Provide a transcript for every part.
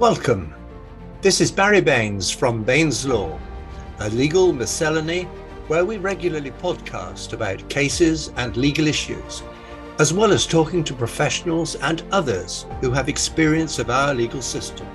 Welcome. This is Barry Baines from Baines Law, a legal miscellany where we regularly podcast about cases and legal issues, as well as talking to professionals and others who have experience of our legal system.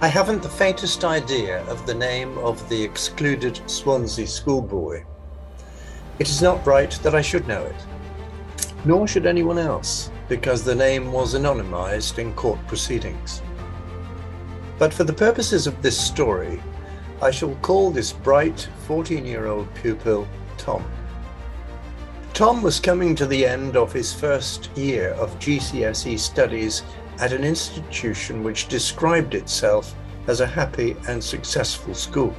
I haven't the faintest idea of the name of the excluded Swansea schoolboy. It is not right that I should know it, nor should anyone else because the name was anonymized in court proceedings. But for the purposes of this story, I shall call this bright 14 year old pupil Tom. Tom was coming to the end of his first year of GCSE studies at an institution which described itself as a happy and successful school.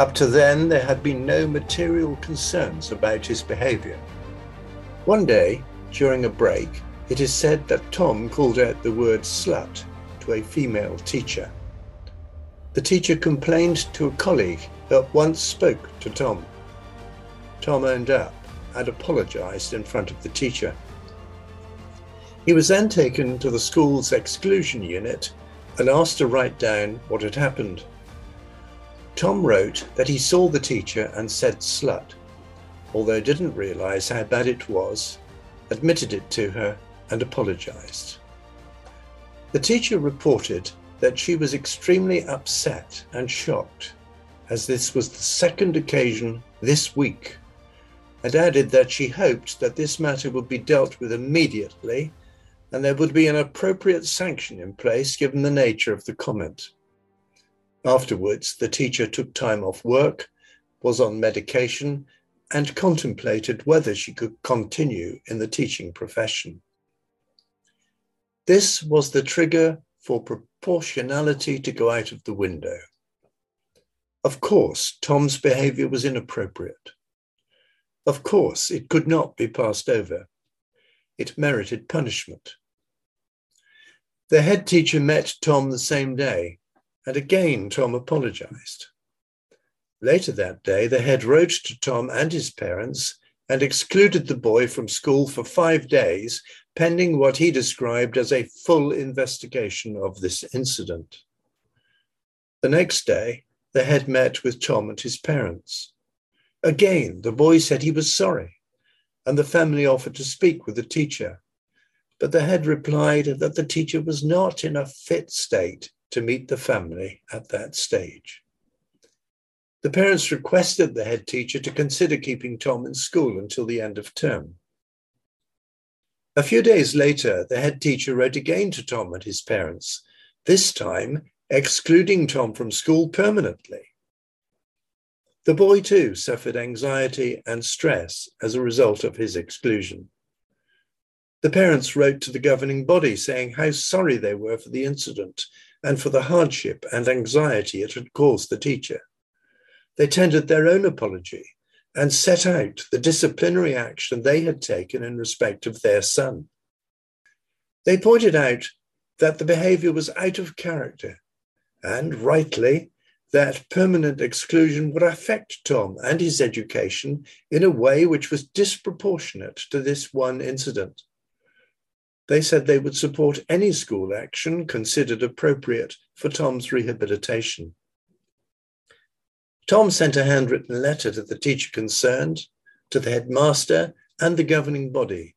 Up to then, there had been no material concerns about his behaviour. One day, during a break, it is said that Tom called out the word slut to a female teacher. The teacher complained to a colleague that once spoke to Tom. Tom owned up and apologised in front of the teacher. He was then taken to the school's exclusion unit and asked to write down what had happened. Tom wrote that he saw the teacher and said slut, although didn't realise how bad it was admitted it to her, and apologized. The teacher reported that she was extremely upset and shocked, as this was the second occasion this week, and added that she hoped that this matter would be dealt with immediately and there would be an appropriate sanction in place given the nature of the comment. Afterwards, the teacher took time off work, was on medication, and contemplated whether she could continue in the teaching profession. This was the trigger for proportionality to go out of the window. Of course, Tom's behavior was inappropriate. Of course, it could not be passed over. It merited punishment. The head teacher met Tom the same day, and again Tom apologized. Later that day, the head wrote to Tom and his parents and excluded the boy from school for five days, pending what he described as a full investigation of this incident. The next day, the head met with Tom and his parents. Again, the boy said he was sorry, and the family offered to speak with the teacher. But the head replied that the teacher was not in a fit state to meet the family at that stage. The parents requested the head teacher to consider keeping Tom in school until the end of term. A few days later, the head teacher wrote again to Tom and his parents, this time excluding Tom from school permanently. The boy too suffered anxiety and stress as a result of his exclusion. The parents wrote to the governing body saying how sorry they were for the incident and for the hardship and anxiety it had caused the teacher they tendered their own apology and set out the disciplinary action they had taken in respect of their son. They pointed out that the behavior was out of character and rightly that permanent exclusion would affect Tom and his education in a way which was disproportionate to this one incident. They said they would support any school action considered appropriate for Tom's rehabilitation. Tom sent a handwritten letter to the teacher concerned, to the headmaster, and the governing body,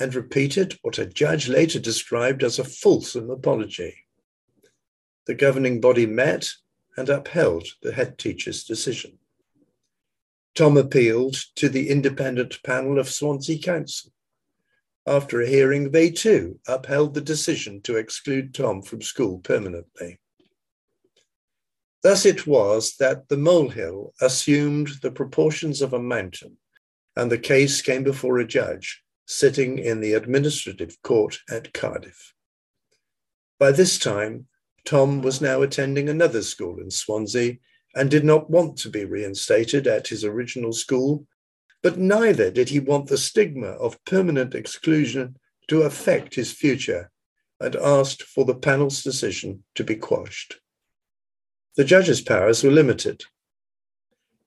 and repeated what a judge later described as a fulsome apology. The governing body met and upheld the head teacher's decision. Tom appealed to the independent panel of Swansea Council. After a hearing, they too upheld the decision to exclude Tom from school permanently. Thus it was that the molehill assumed the proportions of a mountain, and the case came before a judge sitting in the administrative court at Cardiff. By this time, Tom was now attending another school in Swansea and did not want to be reinstated at his original school, but neither did he want the stigma of permanent exclusion to affect his future and asked for the panel's decision to be quashed the judge's powers were limited.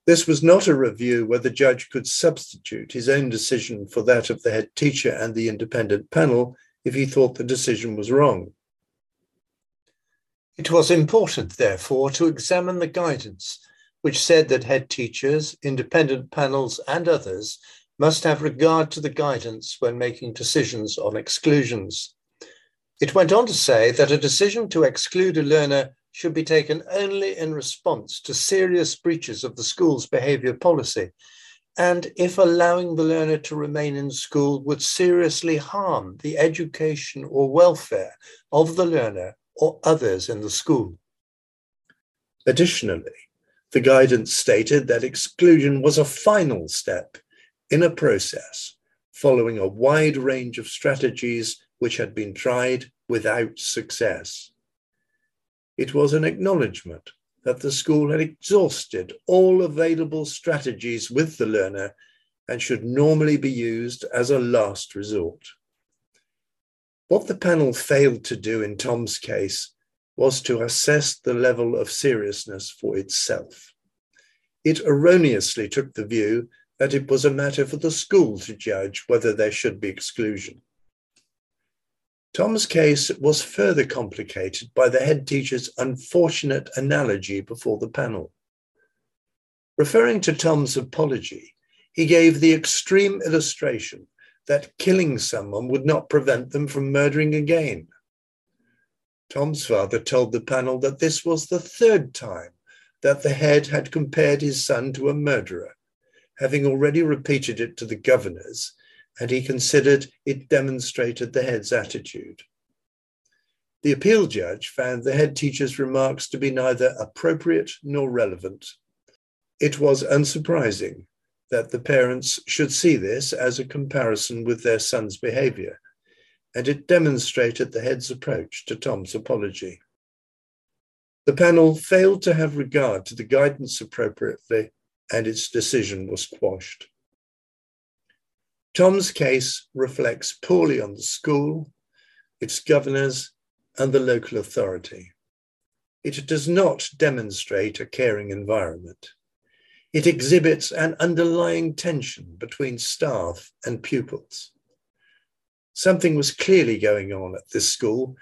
This was not a review where the judge could substitute his own decision for that of the head teacher and the independent panel. if he thought the decision was wrong. It was important, therefore, to examine the guidance, which said that head teachers, independent panels, and others must have regard to the guidance when making decisions on exclusions. It went on to say that a decision to exclude a learner should be taken only in response to serious breaches of the school's behaviour policy, and if allowing the learner to remain in school would seriously harm the education or welfare of the learner or others in the school. Additionally, the guidance stated that exclusion was a final step in a process following a wide range of strategies which had been tried without success. It was an acknowledgement that the school had exhausted all available strategies with the learner and should normally be used as a last resort. What the panel failed to do in Tom's case was to assess the level of seriousness for itself. It erroneously took the view that it was a matter for the school to judge whether there should be exclusion. Tom's case was further complicated by the head teacher's unfortunate analogy before the panel. Referring to Tom's apology, he gave the extreme illustration that killing someone would not prevent them from murdering again. Tom's father told the panel that this was the third time that the head had compared his son to a murderer, having already repeated it to the governors and he considered it demonstrated the head's attitude. The appeal judge found the head teacher's remarks to be neither appropriate nor relevant. It was unsurprising that the parents should see this as a comparison with their son's behavior, and it demonstrated the head's approach to Tom's apology. The panel failed to have regard to the guidance appropriately, and its decision was quashed. Tom's case reflects poorly on the school, its governors, and the local authority. It does not demonstrate a caring environment. It exhibits an underlying tension between staff and pupils. Something was clearly going on at this school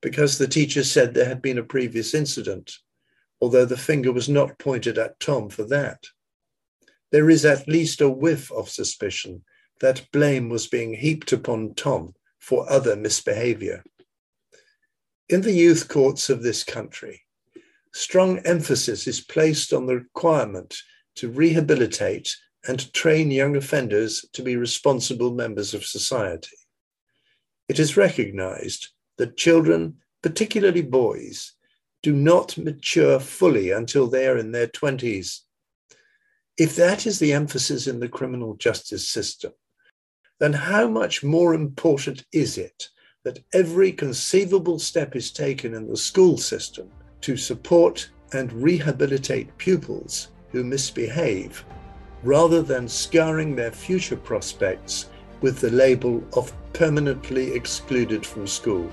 because the teacher said there had been a previous incident, although the finger was not pointed at Tom for that. There is at least a whiff of suspicion that blame was being heaped upon Tom for other misbehavior. In the youth courts of this country, strong emphasis is placed on the requirement to rehabilitate and train young offenders to be responsible members of society. It is recognized that children, particularly boys, do not mature fully until they are in their 20s. If that is the emphasis in the criminal justice system, then how much more important is it that every conceivable step is taken in the school system to support and rehabilitate pupils who misbehave rather than scarring their future prospects with the label of permanently excluded from school.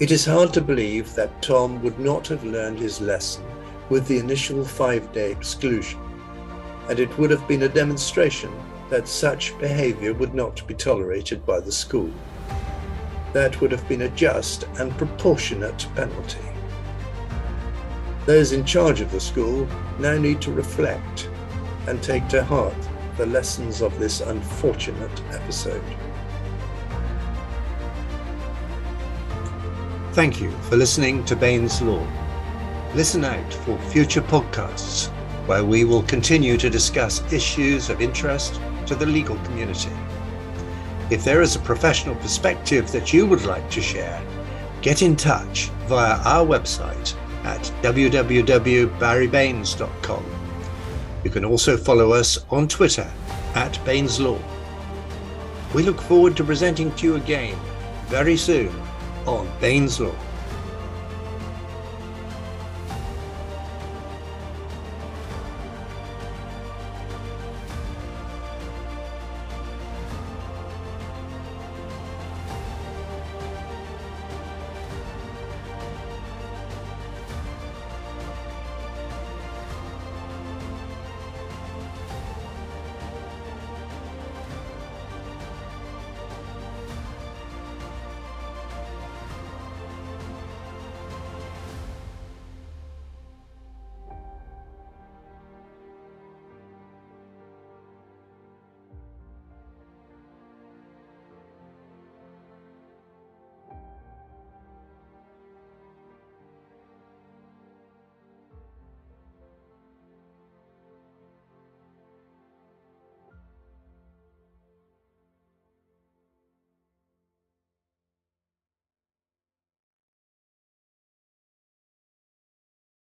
It is hard to believe that Tom would not have learned his lesson with the initial five day exclusion, and it would have been a demonstration that such behaviour would not be tolerated by the school. That would have been a just and proportionate penalty. Those in charge of the school now need to reflect and take to heart the lessons of this unfortunate episode. Thank you for listening to Baines Law. Listen out for future podcasts where we will continue to discuss issues of interest to the legal community. If there is a professional perspective that you would like to share, get in touch via our website at www.barrybaines.com. You can also follow us on Twitter at Baines Law. We look forward to presenting to you again very soon on Baines Law.